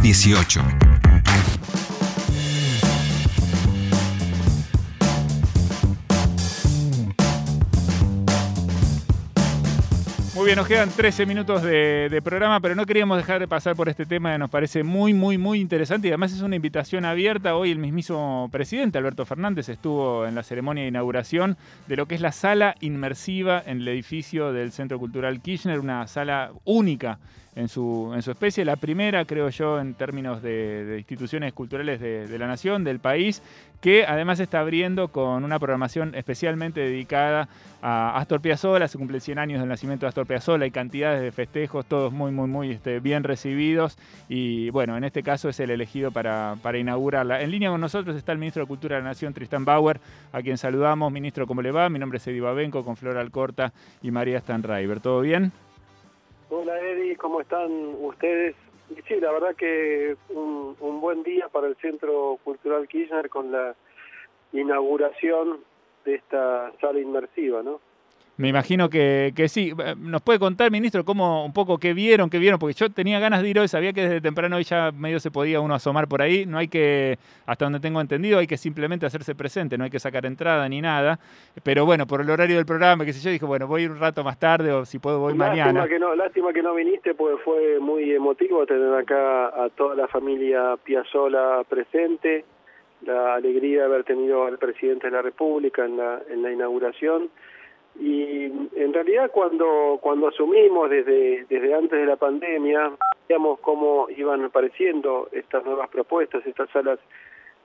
las 18. Muy bien, nos quedan 13 minutos de, programa, pero no queríamos dejar de pasar por este tema que nos parece muy, muy, muy interesante y además es una invitación abierta. Hoy el mismísimo presidente Alberto Fernández estuvo en la ceremonia de inauguración de lo que es la sala inmersiva en el edificio del Centro Cultural Kirchner, una sala única en su, en su especie, la primera, creo yo, en términos de, instituciones culturales de, la nación, del país, que además está abriendo con una programación especialmente dedicada a Astor Piazzolla, se cumple 100 años del nacimiento de Astor Piazzolla, hay cantidades de festejos, todos muy, muy, muy este, bien recibidos, y bueno, en este caso es el elegido para, inaugurarla. En línea con nosotros está el ministro de Cultura de la Nación, Tristan Bauer, a quien saludamos. Ministro, ¿cómo le va? Mi nombre es Edi Babenco, con Flor Alcorta y María Stanraiver. ¿Todo bien? Hola Eddie, ¿cómo están ustedes? Sí, la verdad que un, un buen día para el Centro Cultural Kirchner con la inauguración de esta sala inmersiva, ¿no? Me imagino que, que, sí. ¿Nos puede contar, ministro, cómo un poco qué vieron, qué vieron? Porque yo tenía ganas de ir hoy, sabía que desde temprano hoy ya medio se podía uno asomar por ahí. No hay que, hasta donde tengo entendido, hay que simplemente hacerse presente, no hay que sacar entrada ni nada. Pero bueno, por el horario del programa, qué sé yo, dije, bueno, voy un rato más tarde o si puedo voy mañana. Que no, lástima que no viniste porque fue muy emotivo tener acá a toda la familia Piazzola presente. La alegría de haber tenido al presidente de la República en la, en la inauguración y en realidad cuando cuando asumimos desde desde antes de la pandemia veíamos cómo iban apareciendo estas nuevas propuestas estas salas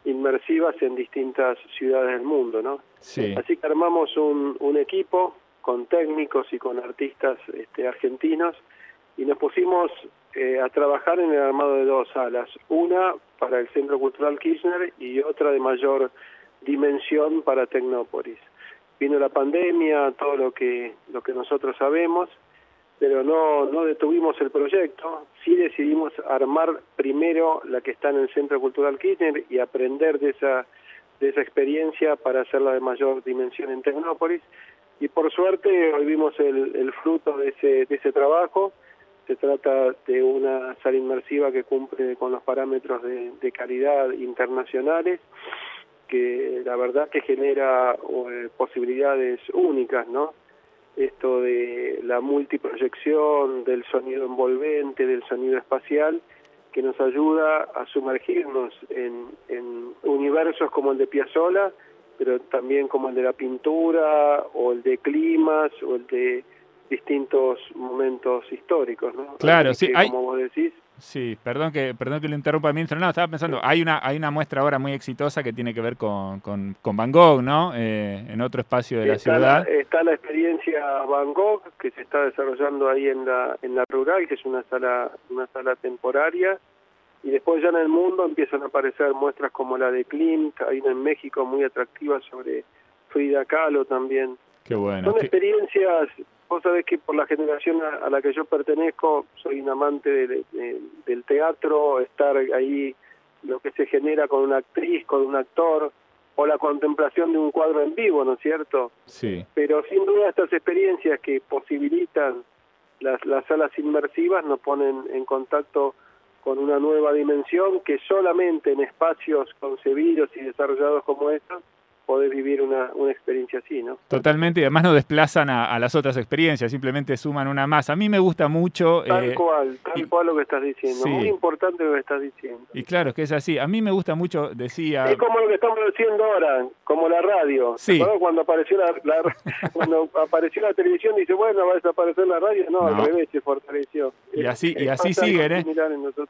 inmersivas en distintas ciudades del mundo no sí. así que armamos un, un equipo con técnicos y con artistas este, argentinos y nos pusimos eh, a trabajar en el armado de dos salas una para el Centro Cultural Kirchner y otra de mayor dimensión para Tecnópolis vino la pandemia, todo lo que lo que nosotros sabemos, pero no no detuvimos el proyecto, sí decidimos armar primero la que está en el Centro Cultural Kirchner y aprender de esa de esa experiencia para hacerla de mayor dimensión en Tecnópolis. Y por suerte hoy vimos el, el fruto de ese de ese trabajo. Se trata de una sala inmersiva que cumple con los parámetros de, de calidad internacionales que la verdad que genera eh, posibilidades únicas, ¿no? Esto de la multiproyección, del sonido envolvente, del sonido espacial, que nos ayuda a sumergirnos en, en universos como el de Piazzolla, pero también como el de la pintura, o el de climas, o el de distintos momentos históricos, ¿no? Claro, sí, hay... como vos decís, Sí, perdón que, perdón que lo interrumpa, ministro. No, estaba pensando, hay una, hay una muestra ahora muy exitosa que tiene que ver con, con, Van Gogh, ¿no? Eh, en otro espacio de la ciudad. está la experiencia Van Gogh que se está desarrollando ahí en la, en la rural, que es una sala, una sala temporaria. Y después ya en el mundo empiezan a aparecer muestras como la de Klimt, hay una en México muy atractiva sobre Frida Kahlo también. Qué bueno. Son experiencias Vos sabés que por la generación a, la que yo pertenezco, soy un amante del teatro, estar ahí, lo que se genera con una actriz, con un actor, o la contemplación de un cuadro en vivo, ¿no es cierto? Sí. Pero sin duda estas experiencias que posibilitan las, las salas inmersivas nos ponen en contacto con una nueva dimensión que solamente en espacios concebidos y desarrollados como estos poder vivir una, una experiencia así, ¿no? Totalmente, y además no desplazan a, las otras experiencias, simplemente suman una más. A mí me gusta mucho... Tal eh, cual, tal cual lo que estás diciendo, muy importante lo que estás diciendo. Y claro, es que es así. A mí me gusta mucho, decía... Es como lo que estamos diciendo ahora, como la radio. Sí. Cuando apareció la, cuando apareció la televisión, dice, bueno, va a desaparecer la radio. No, al revés, se fortaleció. Y así, y así siguen, ¿eh?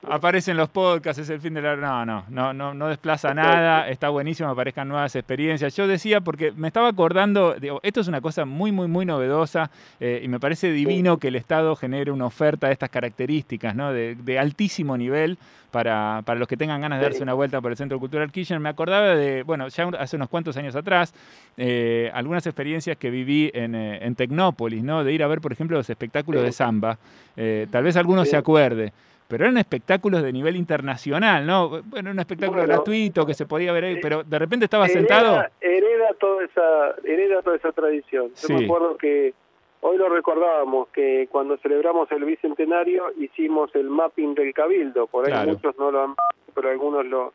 Aparecen los podcasts, es el fin de la... No, no, no, no, no desplaza nada, está buenísimo, aparezcan nuevas experiencias yo decía, porque me estaba acordando, digo, esto es una cosa muy, muy, muy novedosa eh, y me parece divino que el Estado genere una oferta de estas características, ¿no? de, altísimo nivel para, para, los que tengan ganas de darse una vuelta por el Centro Cultural Kirchner. Me acordaba de, bueno, ya hace unos cuantos años atrás, eh, algunas experiencias que viví en, eh, en, Tecnópolis, ¿no? de ir a ver, por ejemplo, los espectáculos de samba. tal vez alguno se acuerde pero eran espectáculos de nivel internacional, ¿no? Bueno, un espectáculo gratuito que se podía ver ahí, pero de repente estaba sentado. Hereda toda esa, hereda toda esa tradición. Yo me acuerdo que Hoy lo recordábamos que cuando celebramos el bicentenario hicimos el mapping del cabildo, por ahí muchos no lo han, pero algunos lo,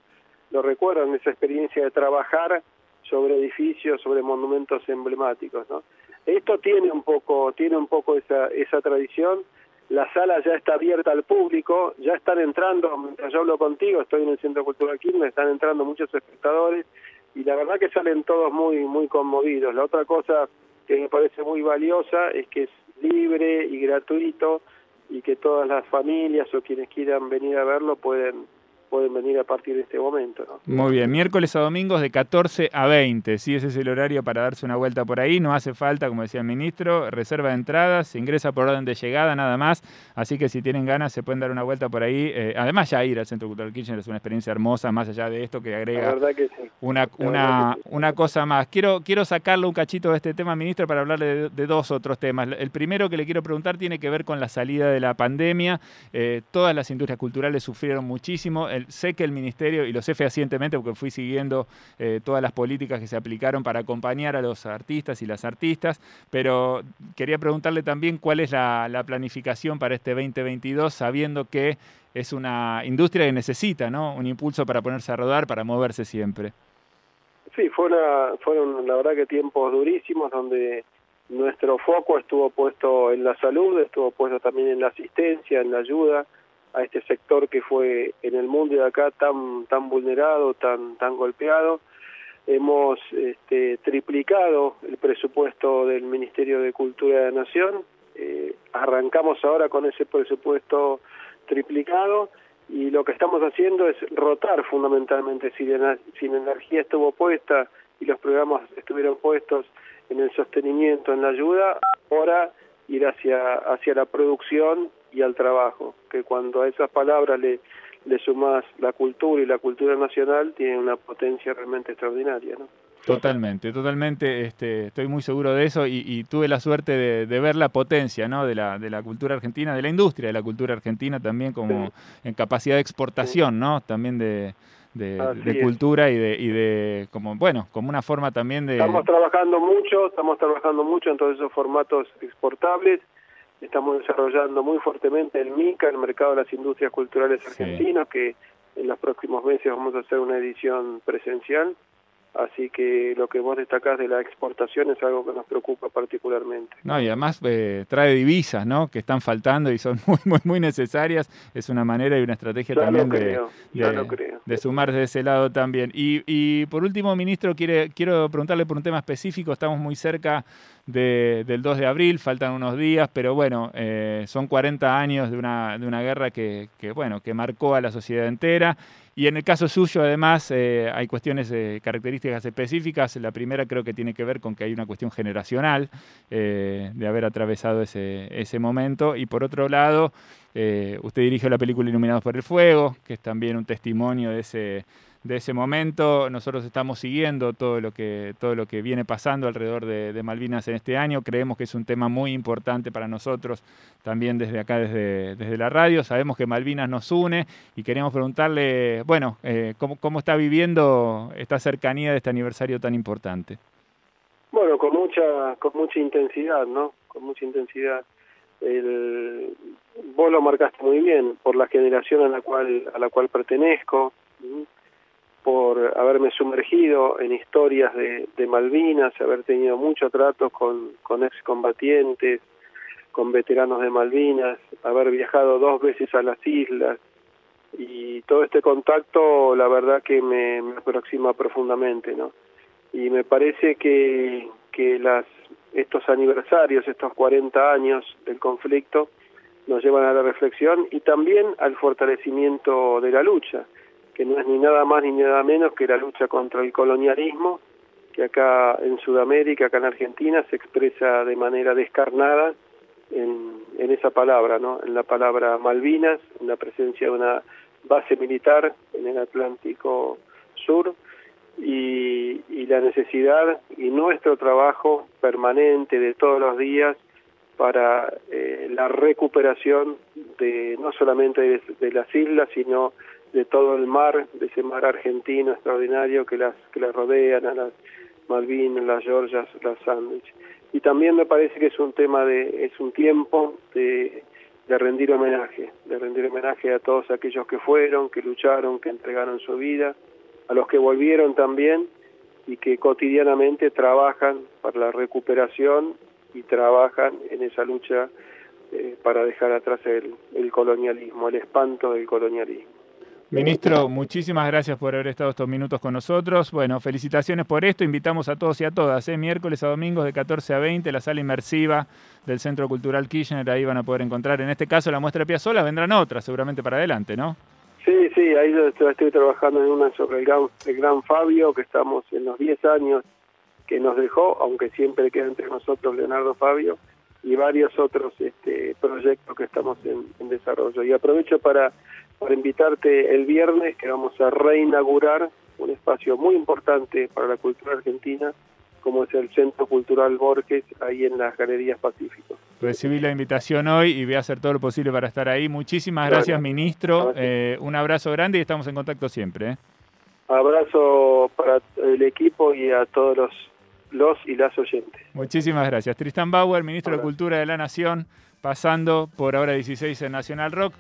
lo recuerdan, esa experiencia de trabajar sobre edificios, sobre monumentos emblemáticos, ¿no? Esto tiene un poco, tiene un poco esa, esa tradición. La sala ya está abierta al público, ya están entrando, mientras yo hablo contigo, estoy en el Centro Cultural Quilmes, están entrando muchos espectadores y la verdad que salen todos muy, muy conmovidos. La otra cosa que me parece muy valiosa es que es libre y gratuito y que todas las familias o quienes quieran venir a verlo pueden pueden venir a partir de este momento. ¿no? Muy bien, miércoles a domingos de 14 a 20, si ese es el horario para darse una vuelta por ahí, no hace falta, como decía el ministro, reserva de entradas, se ingresa por orden de llegada nada más, así que si tienen ganas se pueden dar una vuelta por ahí. Eh, además ya ir al Centro Cultural Kirchner es una experiencia hermosa, más allá de esto que agrega una, una, una cosa más. Quiero, quiero sacarle un cachito de este tema, ministro, para hablarle de, dos otros temas. El primero que le quiero preguntar tiene que ver con la salida de la pandemia. Eh, todas las industrias culturales sufrieron muchísimo sé que el ministerio, y lo sé fehacientemente porque fui siguiendo eh, todas las políticas que se aplicaron para acompañar a los artistas y las artistas, pero quería preguntarle también cuál es la, planificación para este 2022, sabiendo que es una industria que necesita ¿no? un impulso para ponerse a rodar, para moverse siempre. Sí, fue fueron la verdad que tiempos durísimos donde nuestro foco estuvo puesto en la salud, estuvo puesto también en la asistencia, en la ayuda, a este sector que fue en el mundo de acá tan tan vulnerado, tan tan golpeado. Hemos este, triplicado el presupuesto del Ministerio de Cultura de la Nación. Eh, arrancamos ahora con ese presupuesto triplicado y lo que estamos haciendo es rotar fundamentalmente. Si la, si energía estuvo puesta y los programas estuvieron puestos en el sostenimiento, en la ayuda, ahora ir hacia, hacia la producción y al trabajo, que cuando a esas palabras le, le sumas la cultura y la cultura nacional, tiene una potencia realmente extraordinaria. ¿no? Totalmente, totalmente, este, estoy muy seguro de eso y, tuve la suerte de, ver la potencia ¿no? de, la, de la cultura argentina, de la industria de la cultura argentina también como en capacidad de exportación, ¿no? También de, de, cultura y de, y de como bueno como una forma también de estamos trabajando mucho estamos trabajando mucho en todos esos formatos exportables estamos desarrollando muy fuertemente el MICA, el Mercado de las Industrias Culturales Argentinas, que en los próximos meses vamos a hacer una edición presencial. Así que lo que vos destacás de la exportación es algo que nos preocupa particularmente. No, y además eh, trae divisas, ¿no? Que están faltando y son muy, muy, muy necesarias. Es una manera y una estrategia también de, de, sumarse de ese lado también. Y, y por último, ministro, quiere, quiero preguntarle por un tema específico. Estamos muy cerca del 2 de abril, faltan unos días, pero bueno, eh, son 40 años de una, de una guerra que, que, bueno, que marcó a la sociedad entera. Y en el caso suyo, además, eh, hay cuestiones, eh, características específicas. La primera creo que tiene que ver con que hay una cuestión generacional de haber atravesado ese, ese momento. Y por otro lado, usted dirigió la película Iluminados por el Fuego, que es también un testimonio de ese de ese momento. Nosotros estamos siguiendo todo lo que, todo lo que viene pasando alrededor de, Malvinas en este año. Creemos que es un tema muy importante para nosotros también desde acá, desde, desde la radio. Sabemos que Malvinas nos une y queremos preguntarle, bueno, eh, ¿cómo, ¿cómo está viviendo esta cercanía de este aniversario tan importante? Bueno, con mucha, con mucha intensidad, ¿no? Con mucha intensidad. Vos lo marcaste muy bien por la generación a la cual a la cual pertenezco por haberme sumergido en historias de, de Malvinas, haber tenido mucho trato con, con excombatientes, con veteranos de Malvinas, haber viajado dos veces a las islas y todo este contacto la verdad que me, me aproxima profundamente, ¿no? Y me parece que, que las, estos aniversarios, estos 40 años del conflicto, nos llevan a la reflexión y también al fortalecimiento de la lucha que no es ni nada más ni nada menos que la lucha contra el colonialismo, que acá en Sudamérica, acá en Argentina, se expresa de manera descarnada en, en esa palabra, ¿no? en la palabra Malvinas, en la presencia de una base militar en el Atlántico Sur, y, la necesidad y nuestro trabajo permanente de todos los días para eh, la recuperación de no solamente de, de, las islas, sino de todo el mar, de ese mar argentino extraordinario que las que las rodean a las Malvinas, las Georgias, las Sandwich. y también me parece que es un tema de, es un tiempo de, rendir homenaje, de rendir homenaje a todos aquellos que fueron, que lucharon, que entregaron su vida, a los que volvieron también y que cotidianamente trabajan para la recuperación y trabajan en esa lucha eh, para dejar atrás el, el colonialismo, el espanto del colonialismo. Ministro, muchísimas gracias por haber estado estos minutos con nosotros. Bueno, felicitaciones por esto. Invitamos a todos y a todas, ¿eh? miércoles a domingos de 14 a 20, la sala inmersiva del Centro Cultural Kirchner. Ahí van a poder encontrar, en este caso, la muestra de Piazzolla. Vendrán otras, seguramente para adelante, ¿no? Sí, sí, ahí yo estoy, trabajando en una sobre el gran, el gran Fabio, que estamos en los 10 años que nos dejó, aunque siempre queda entre nosotros Leonardo Fabio, y varios otros este, proyectos que estamos en, en desarrollo. Y aprovecho para para invitarte el viernes que vamos a reinaugurar un espacio muy importante para la cultura argentina como es el Centro Cultural Borges, ahí en las Galerías Pacífico. Recibí la invitación hoy y voy a hacer todo lo posible para estar ahí. Muchísimas gracias, ministro. Eh, un abrazo grande y estamos en contacto siempre. ¿eh? Abrazo para el equipo y a todos los, los y las oyentes. Muchísimas gracias. Tristan Bauer, ministro de Cultura de la Nación, pasando por ahora 16 en Nacional Rock.